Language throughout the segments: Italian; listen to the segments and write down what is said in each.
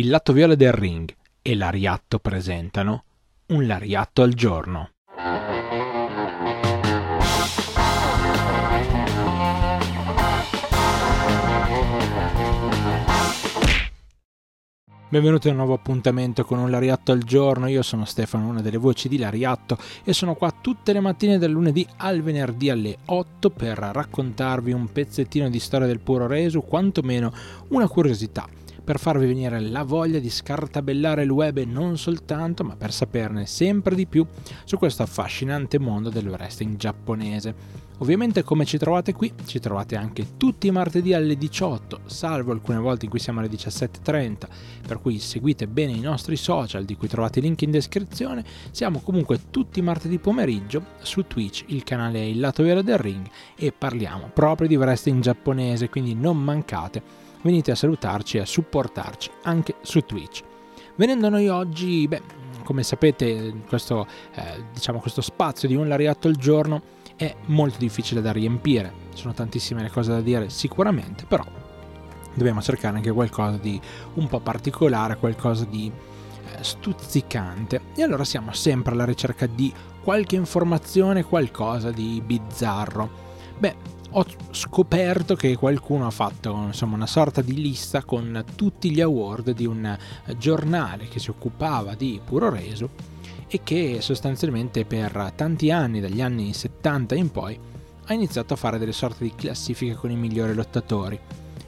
il lato viola del ring e l'Ariatto presentano un Lariatto al giorno. Benvenuti a un nuovo appuntamento con un Lariatto al giorno, io sono Stefano, una delle voci di Lariatto e sono qua tutte le mattine dal lunedì al venerdì alle 8 per raccontarvi un pezzettino di storia del puro reso, quantomeno una curiosità per farvi venire la voglia di scartabellare il web e non soltanto, ma per saperne sempre di più su questo affascinante mondo del wrestling giapponese. Ovviamente come ci trovate qui, ci trovate anche tutti i martedì alle 18, salvo alcune volte in cui siamo alle 17.30, per cui seguite bene i nostri social di cui trovate i link in descrizione, siamo comunque tutti i martedì pomeriggio su Twitch, il canale è il lato vero del ring e parliamo proprio di wrestling giapponese, quindi non mancate venite a salutarci e a supportarci anche su Twitch. Venendo noi oggi, beh, come sapete, questo, eh, diciamo, questo spazio di un lariatto al giorno è molto difficile da riempire. Ci sono tantissime le cose da dire sicuramente, però dobbiamo cercare anche qualcosa di un po' particolare, qualcosa di eh, stuzzicante. E allora siamo sempre alla ricerca di qualche informazione, qualcosa di bizzarro. Beh, ho scoperto che qualcuno ha fatto insomma, una sorta di lista con tutti gli award di un giornale che si occupava di puro reso e che sostanzialmente per tanti anni, dagli anni 70 in poi, ha iniziato a fare delle sorte di classifiche con i migliori lottatori.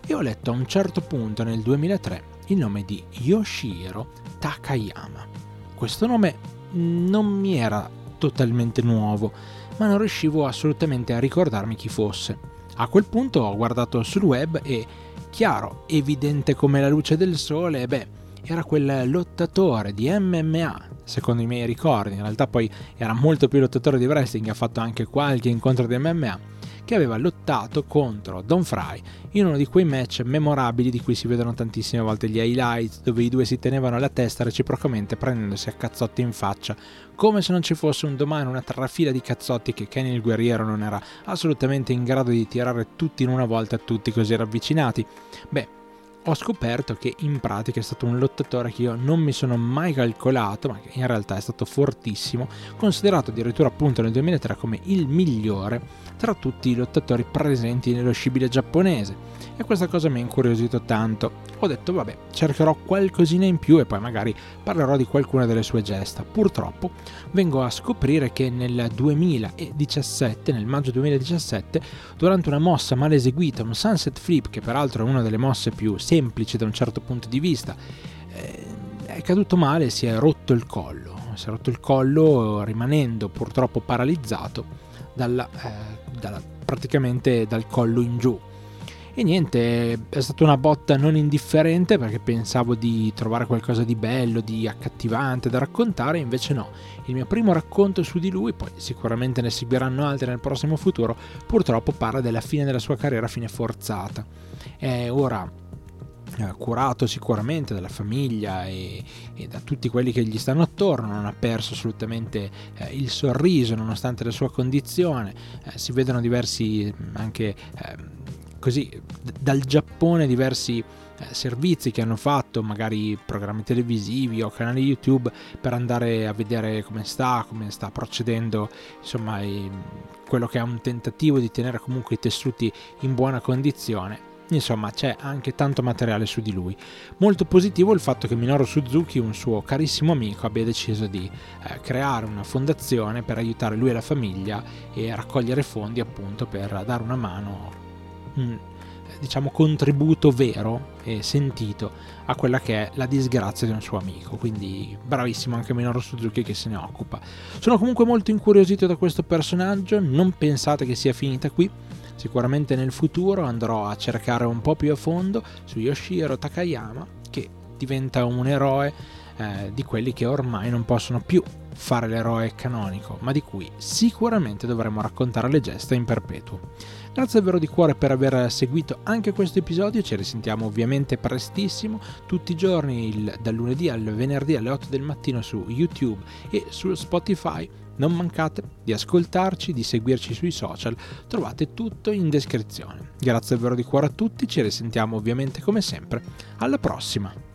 E ho letto a un certo punto nel 2003 il nome di Yoshihiro Takayama. Questo nome non mi era totalmente nuovo, ma non riuscivo assolutamente a ricordarmi chi fosse. A quel punto ho guardato sul web e, chiaro, evidente come la luce del sole, beh, era quel lottatore di MMA, secondo i miei ricordi, in realtà poi era molto più lottatore di wrestling, ha fatto anche qualche incontro di MMA, che aveva lottato contro Don Fry in uno di quei match memorabili di cui si vedono tantissime volte gli highlights, dove i due si tenevano la testa reciprocamente prendendosi a cazzotti in faccia, come se non ci fosse un domani una trafila di cazzotti che Kenny il guerriero non era assolutamente in grado di tirare tutti in una volta, tutti così ravvicinati. Beh, ho scoperto che in pratica è stato un lottatore che io non mi sono mai calcolato, ma che in realtà è stato fortissimo, considerato addirittura appunto nel 2003 come il migliore tra tutti i lottatori presenti nello scibile giapponese e questa cosa mi ha incuriosito tanto. Ho detto vabbè, cercherò qualcosina in più e poi magari parlerò di qualcuna delle sue gesta. Purtroppo vengo a scoprire che nel 2017, nel maggio 2017, durante una mossa mal eseguita, un sunset flip, che peraltro è una delle mosse più semplici da un certo punto di vista, eh, è caduto male si è rotto il collo. Si è rotto il collo rimanendo purtroppo paralizzato dalla, eh, dalla, praticamente dal collo in giù. E niente, è stata una botta non indifferente perché pensavo di trovare qualcosa di bello, di accattivante da raccontare, invece no. Il mio primo racconto su di lui, poi sicuramente ne seguiranno altri nel prossimo futuro, purtroppo parla della fine della sua carriera, fine forzata. È ora eh, curato sicuramente dalla famiglia e, e, da tutti quelli che gli stanno attorno, non ha perso assolutamente eh, il sorriso nonostante la sua condizione, eh, si vedono diversi anche ehm, così dal Giappone diversi eh, servizi che hanno fatto, magari programmi televisivi o canali YouTube per andare a vedere come sta, come sta procedendo, insomma, quello che è un tentativo di tenere comunque i tessuti in buona condizione. Insomma, c'è anche tanto materiale su di lui. Molto positivo il fatto che Minoru Suzuki, un suo carissimo amico, abbia deciso di eh, creare una fondazione per aiutare lui e la famiglia e raccogliere fondi appunto per dare una mano un diciamo, contributo vero e sentito a quella che è la disgrazia di un suo amico. Quindi bravissimo anche Minoru Suzuki che se ne occupa. Sono comunque molto incuriosito da questo personaggio, non pensate che sia finita qui. Sicuramente nel futuro andrò a cercare un po' più a fondo su Yoshiro Takayama che diventa un eroe eh, di quelli che ormai non possono più fare l'eroe canonico, ma di cui sicuramente dovremo raccontare le gesta in perpetuo. Grazie davvero di cuore per aver seguito anche questo episodio, ci risentiamo ovviamente prestissimo, tutti i giorni il, dal lunedì al venerdì alle 8 del mattino su YouTube e su Spotify. Non mancate di ascoltarci, di seguirci sui social, trovate tutto in descrizione. Grazie davvero di cuore a tutti, ci risentiamo ovviamente come sempre. Alla prossima!